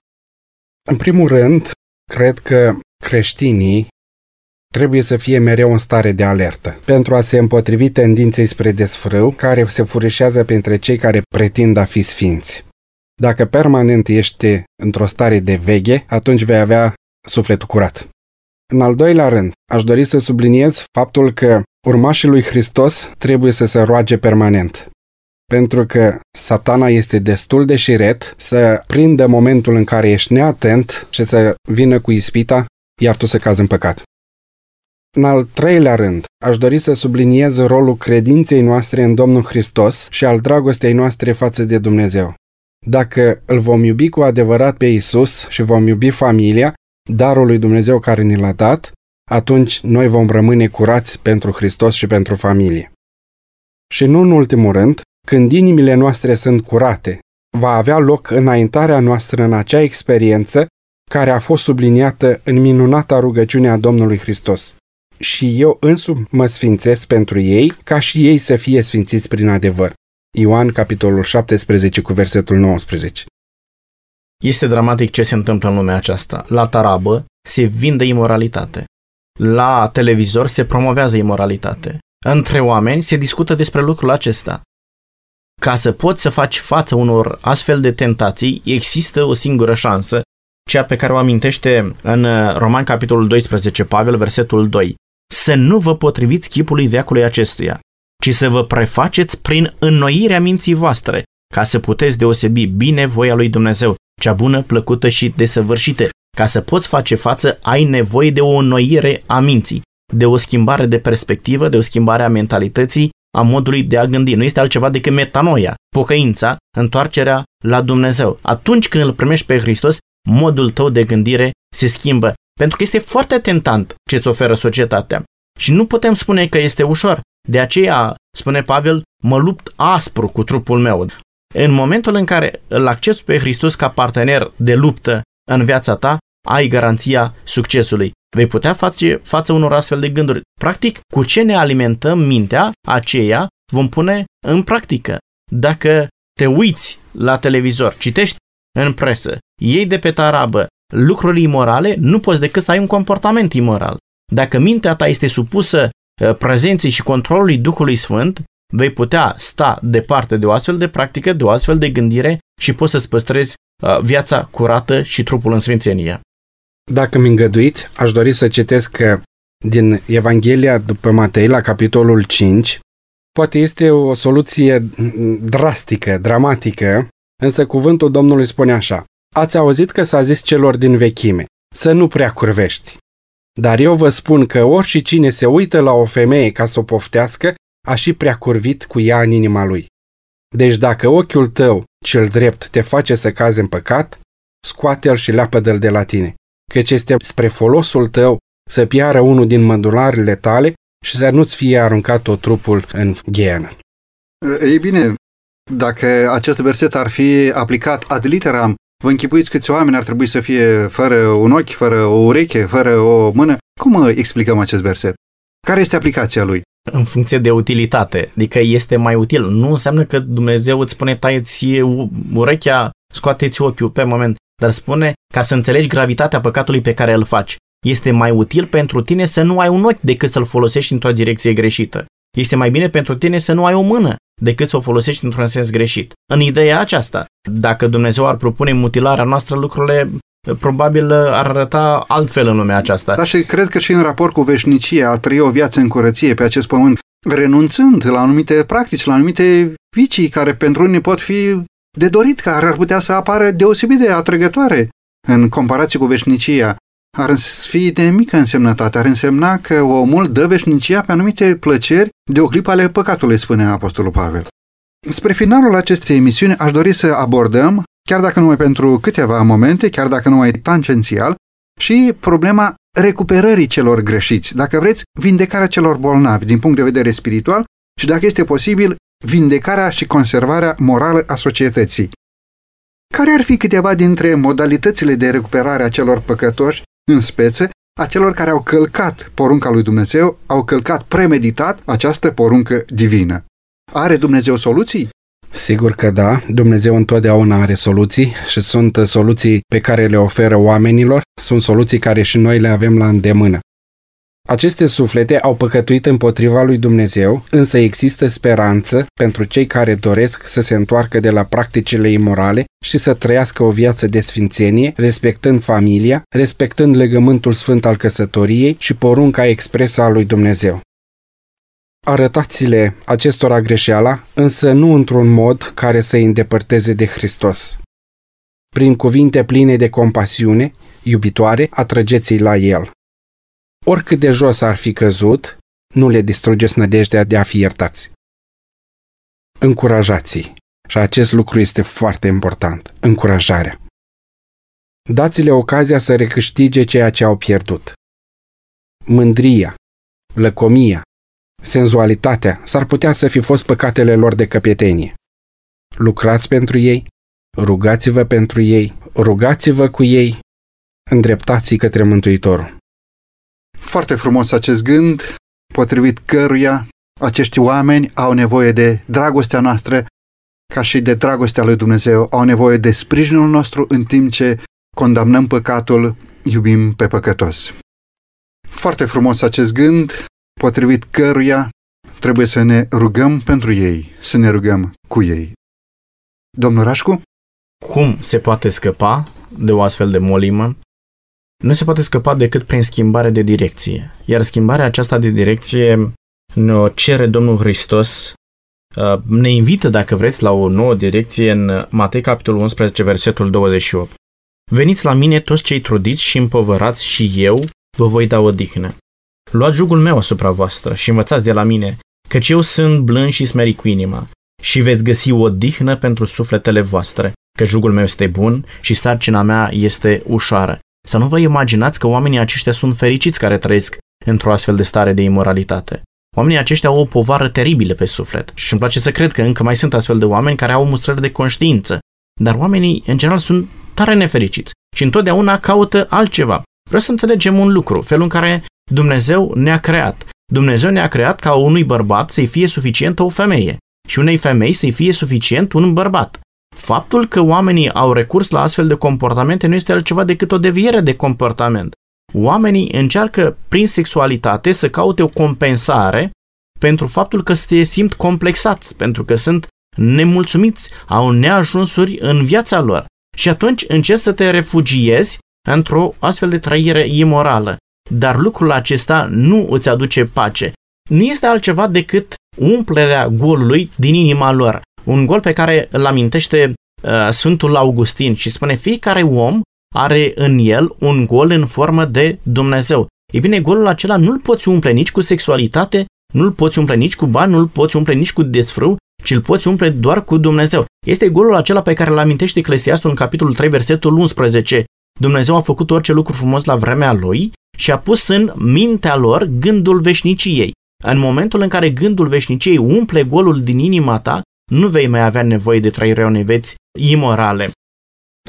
În primul rând, cred că creștinii trebuie să fie mereu în stare de alertă, pentru a se împotrivi tendinței spre desfrâu care se furișează printre cei care pretind a fi sfinți. Dacă permanent ești într-o stare de veche, atunci vei avea sufletul curat. În al doilea rând, aș dori să subliniez faptul că urmașii lui Hristos trebuie să se roage permanent. Pentru că satana este destul de șiret să prindă momentul în care ești neatent și să vină cu ispita, iar tu să cazi în păcat. În al treilea rând, aș dori să subliniez rolul credinței noastre în Domnul Hristos și al dragostei noastre față de Dumnezeu. Dacă îl vom iubi cu adevărat pe Isus și vom iubi familia, darul lui Dumnezeu care ni l-a dat, atunci noi vom rămâne curați pentru Hristos și pentru familie. Și nu în ultimul rând, când inimile noastre sunt curate, va avea loc înaintarea noastră în acea experiență care a fost subliniată în minunata rugăciune a Domnului Hristos și eu însumi mă sfințesc pentru ei, ca și ei să fie sfințiți prin adevăr. Ioan, capitolul 17, cu versetul 19. Este dramatic ce se întâmplă în lumea aceasta. La tarabă se vinde imoralitate. La televizor se promovează imoralitate. Între oameni se discută despre lucrul acesta. Ca să poți să faci față unor astfel de tentații, există o singură șansă, cea pe care o amintește în Roman capitolul 12 Pavel, versetul 2. Să nu vă potriviți chipului veacului acestuia, ci să vă prefaceți prin înnoirea minții voastre, ca să puteți deosebi bine voia lui Dumnezeu, cea bună, plăcută și desăvârșită. Ca să poți face față, ai nevoie de o înnoire a minții, de o schimbare de perspectivă, de o schimbare a mentalității, a modului de a gândi. Nu este altceva decât metanoia, pocăința, întoarcerea la Dumnezeu. Atunci când îl primești pe Hristos, modul tău de gândire se schimbă. Pentru că este foarte tentant ce îți oferă societatea. Și nu putem spune că este ușor. De aceea, spune Pavel, mă lupt aspru cu trupul meu. În momentul în care îl accepti pe Hristos ca partener de luptă în viața ta, ai garanția succesului. Vei putea face față unor astfel de gânduri. Practic, cu ce ne alimentăm mintea, aceea vom pune în practică. Dacă te uiți la televizor, citești în presă, iei de pe tarabă lucruri imorale, nu poți decât să ai un comportament imoral. Dacă mintea ta este supusă uh, prezenței și controlului Duhului Sfânt, vei putea sta departe de o astfel de practică, de o astfel de gândire și poți să-ți păstrezi uh, viața curată și trupul în sfințenie. Dacă mi îngăduiți, aș dori să citesc că din Evanghelia după Matei, la capitolul 5, poate este o soluție drastică, dramatică, însă cuvântul Domnului spune așa. Ați auzit că s-a zis celor din vechime, să nu prea curvești. Dar eu vă spun că orice cine se uită la o femeie ca să o poftească, a și prea curvit cu ea în inima lui. Deci dacă ochiul tău, cel drept, te face să cazi în păcat, scoate-l și leapă-l de la tine, căci este spre folosul tău să piară unul din mădularele tale și să nu-ți fie aruncat tot trupul în ghenă. Ei bine, dacă acest verset ar fi aplicat ad literam, vă închipuiți câți oameni ar trebui să fie fără un ochi, fără o ureche, fără o mână? Cum explicăm acest verset? Care este aplicația lui? în funcție de utilitate. Adică este mai util. Nu înseamnă că Dumnezeu îți spune taieți urechea, scoateți ochiul pe moment, dar spune ca să înțelegi gravitatea păcatului pe care îl faci. Este mai util pentru tine să nu ai un ochi decât să-l folosești într-o direcție greșită. Este mai bine pentru tine să nu ai o mână decât să o folosești într-un sens greșit. În ideea aceasta, dacă Dumnezeu ar propune mutilarea noastră, lucrurile probabil ar arăta altfel în lumea aceasta. Da, și cred că și în raport cu veșnicia, a trăi o viață în curăție pe acest pământ, renunțând la anumite practici, la anumite vicii care pentru unii pot fi de dorit, care ar putea să apară deosebit de atrăgătoare în comparație cu veșnicia. Ar fi de mică însemnătate, ar însemna că omul dă veșnicia pe anumite plăceri de o clipă ale păcatului, spune Apostolul Pavel. Spre finalul acestei emisiuni aș dori să abordăm chiar dacă numai pentru câteva momente, chiar dacă numai tangențial, și problema recuperării celor greșiți, dacă vreți, vindecarea celor bolnavi din punct de vedere spiritual și, dacă este posibil, vindecarea și conservarea morală a societății. Care ar fi câteva dintre modalitățile de recuperare a celor păcătoși, în speță, a celor care au călcat porunca lui Dumnezeu, au călcat premeditat această poruncă divină? Are Dumnezeu soluții? Sigur că da, Dumnezeu întotdeauna are soluții și sunt soluții pe care le oferă oamenilor, sunt soluții care și noi le avem la îndemână. Aceste suflete au păcătuit împotriva lui Dumnezeu, însă există speranță pentru cei care doresc să se întoarcă de la practicile imorale și să trăiască o viață de sfințenie, respectând familia, respectând legământul sfânt al căsătoriei și porunca expresă a lui Dumnezeu. Arătați-le acestora greșeala, însă nu într-un mod care să îi îndepărteze de Hristos. Prin cuvinte pline de compasiune, iubitoare, atrăgeți-i la El. Oricât de jos ar fi căzut, nu le distrugeți nădejdea de a fi iertați. Încurajați-i. Și acest lucru este foarte important. Încurajarea. Dați-le ocazia să recâștige ceea ce au pierdut. Mândria, lăcomia, senzualitatea s-ar putea să fi fost păcatele lor de căpietenie. Lucrați pentru ei, rugați-vă pentru ei, rugați-vă cu ei, îndreptați-i către Mântuitorul. Foarte frumos acest gând, potrivit căruia acești oameni au nevoie de dragostea noastră, ca și de dragostea lui Dumnezeu, au nevoie de sprijinul nostru în timp ce condamnăm păcatul, iubim pe păcătos. Foarte frumos acest gând, potrivit căruia trebuie să ne rugăm pentru ei, să ne rugăm cu ei. Domnul Rașcu? Cum se poate scăpa de o astfel de molimă? Nu se poate scăpa decât prin schimbare de direcție. Iar schimbarea aceasta de direcție ne cere Domnul Hristos, uh, ne invită, dacă vreți, la o nouă direcție în Matei, capitolul 11, versetul 28. Veniți la mine toți cei trudiți și împovărați și eu vă voi da odihnă. Luați jugul meu asupra voastră și învățați de la mine, căci eu sunt blând și smerit cu inima și veți găsi o dihnă pentru sufletele voastre, că jugul meu este bun și sarcina mea este ușoară. Să nu vă imaginați că oamenii aceștia sunt fericiți care trăiesc într-o astfel de stare de imoralitate. Oamenii aceștia au o povară teribilă pe suflet și îmi place să cred că încă mai sunt astfel de oameni care au mustrări de conștiință. Dar oamenii, în general, sunt tare nefericiți și întotdeauna caută altceva. Vreau să înțelegem un lucru, felul în care Dumnezeu ne-a creat. Dumnezeu ne-a creat ca unui bărbat să-i fie suficientă o femeie și unei femei să-i fie suficient un bărbat. Faptul că oamenii au recurs la astfel de comportamente nu este altceva decât o deviere de comportament. Oamenii încearcă prin sexualitate să caute o compensare pentru faptul că se simt complexați, pentru că sunt nemulțumiți, au neajunsuri în viața lor. Și atunci încerci să te refugiezi într-o astfel de trăire imorală. Dar lucrul acesta nu îți aduce pace. Nu este altceva decât umplerea golului din inima lor. Un gol pe care îl amintește uh, Sfântul Augustin și spune fiecare om are în el un gol în formă de Dumnezeu. Ei bine, golul acela nu-l poți umple nici cu sexualitate, nu-l poți umple nici cu bani, nu-l poți umple nici cu desfrâu, ci îl poți umple doar cu Dumnezeu. Este golul acela pe care îl amintește Eclesiastul în capitolul 3, versetul 11. Dumnezeu a făcut orice lucru frumos la vremea lui și a pus în mintea lor gândul veșniciei. În momentul în care gândul veșniciei umple golul din inima ta, nu vei mai avea nevoie de trăirea unei veți imorale.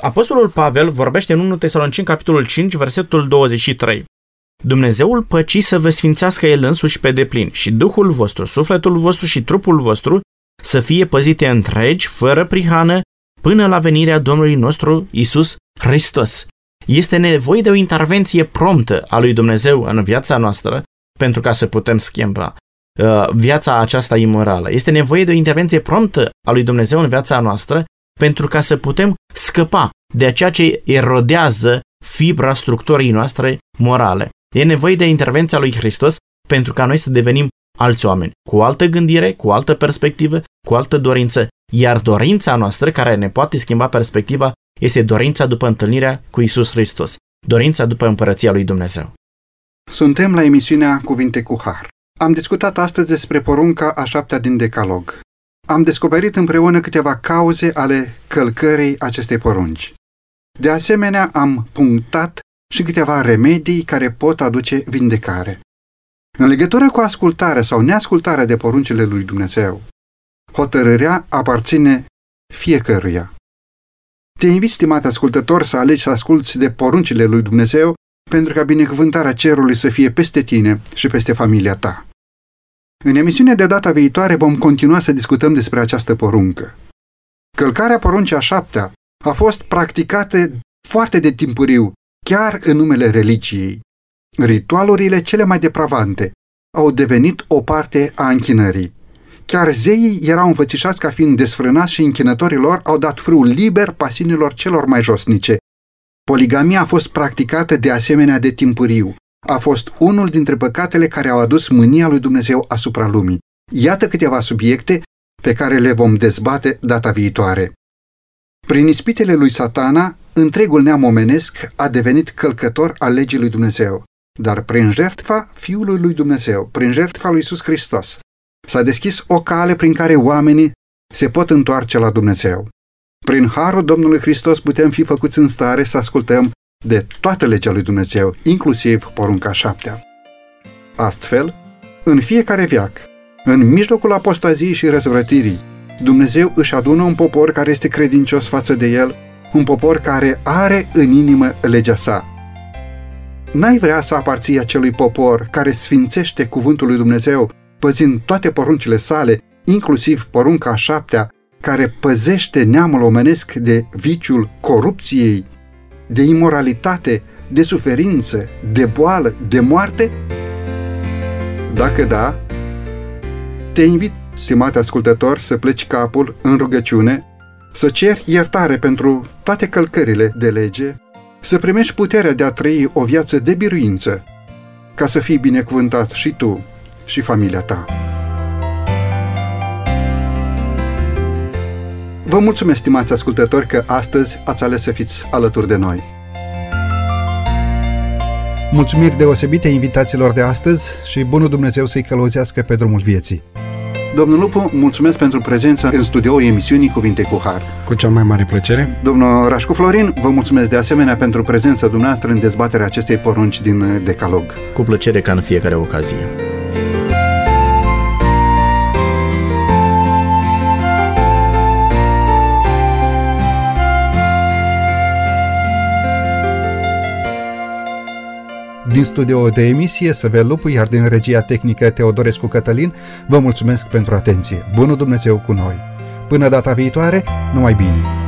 Apostolul Pavel vorbește în 1 Tesalonicen, capitolul 5, versetul 23. Dumnezeul păcii să vă sfințească El însuși pe deplin și Duhul vostru, sufletul vostru și trupul vostru să fie păzite întregi, fără prihană, până la venirea Domnului nostru Isus Hristos. Este nevoie de o intervenție promptă a lui Dumnezeu în viața noastră pentru ca să putem schimba uh, viața aceasta imorală. Este nevoie de o intervenție promptă a lui Dumnezeu în viața noastră pentru ca să putem scăpa de ceea ce erodează fibra structurii noastre morale. E nevoie de intervenția lui Hristos pentru ca noi să devenim alți oameni, cu o altă gândire, cu o altă perspectivă, cu o altă dorință. Iar dorința noastră care ne poate schimba perspectiva este dorința după întâlnirea cu Isus Hristos, dorința după împărăția lui Dumnezeu. Suntem la emisiunea Cuvinte cu Har. Am discutat astăzi despre porunca a șaptea din Decalog. Am descoperit împreună câteva cauze ale călcării acestei porunci. De asemenea, am punctat și câteva remedii care pot aduce vindecare. În legătură cu ascultarea sau neascultarea de poruncile lui Dumnezeu, hotărârea aparține fiecăruia. Te invit, stimat ascultător, să alegi să asculți de poruncile lui Dumnezeu pentru ca binecuvântarea cerului să fie peste tine și peste familia ta. În emisiunea de data viitoare vom continua să discutăm despre această poruncă. Călcarea poruncii a șaptea a fost practicată foarte de timpuriu, chiar în numele religiei. Ritualurile cele mai depravante au devenit o parte a închinării. Chiar zeii erau înfățișați ca fiind desfrânați și închinătorii lor au dat frâul liber pasiunilor celor mai josnice. Poligamia a fost practicată de asemenea de timpuriu. A fost unul dintre păcatele care au adus mânia lui Dumnezeu asupra lumii. Iată câteva subiecte pe care le vom dezbate data viitoare. Prin ispitele lui satana, întregul neam omenesc a devenit călcător al legii lui Dumnezeu, dar prin jertfa Fiului lui Dumnezeu, prin jertfa lui Iisus Hristos, s-a deschis o cale prin care oamenii se pot întoarce la Dumnezeu. Prin harul Domnului Hristos putem fi făcuți în stare să ascultăm de toată legea lui Dumnezeu, inclusiv porunca șaptea. Astfel, în fiecare veac, în mijlocul apostaziei și răzvrătirii, Dumnezeu își adună un popor care este credincios față de el, un popor care are în inimă legea sa. N-ai vrea să aparții acelui popor care sfințește cuvântul lui Dumnezeu, păzind toate poruncile sale, inclusiv porunca șaptea, care păzește neamul omenesc de viciul corupției, de imoralitate, de suferință, de boală, de moarte? Dacă da, te invit, stimate ascultător, să pleci capul în rugăciune, să ceri iertare pentru toate călcările de lege, să primești puterea de a trăi o viață de biruință, ca să fii binecuvântat și tu și familia ta. Vă mulțumesc, stimați ascultători, că astăzi ați ales să fiți alături de noi. Mulțumiri deosebite invitațiilor de astăzi și bunul Dumnezeu să-i călăuzească pe drumul vieții. Domnul Lupu, mulțumesc pentru prezența în studioul emisiunii Cuvinte cu Har. Cu cea mai mare plăcere. Domnul Rașcu Florin, vă mulțumesc de asemenea pentru prezența dumneavoastră în dezbaterea acestei porunci din Decalog. Cu plăcere ca în fiecare ocazie. Din studio de emisie Săvel Lupu, iar din regia tehnică Teodorescu Cătălin, vă mulțumesc pentru atenție. Bunul Dumnezeu cu noi! Până data viitoare, numai bine!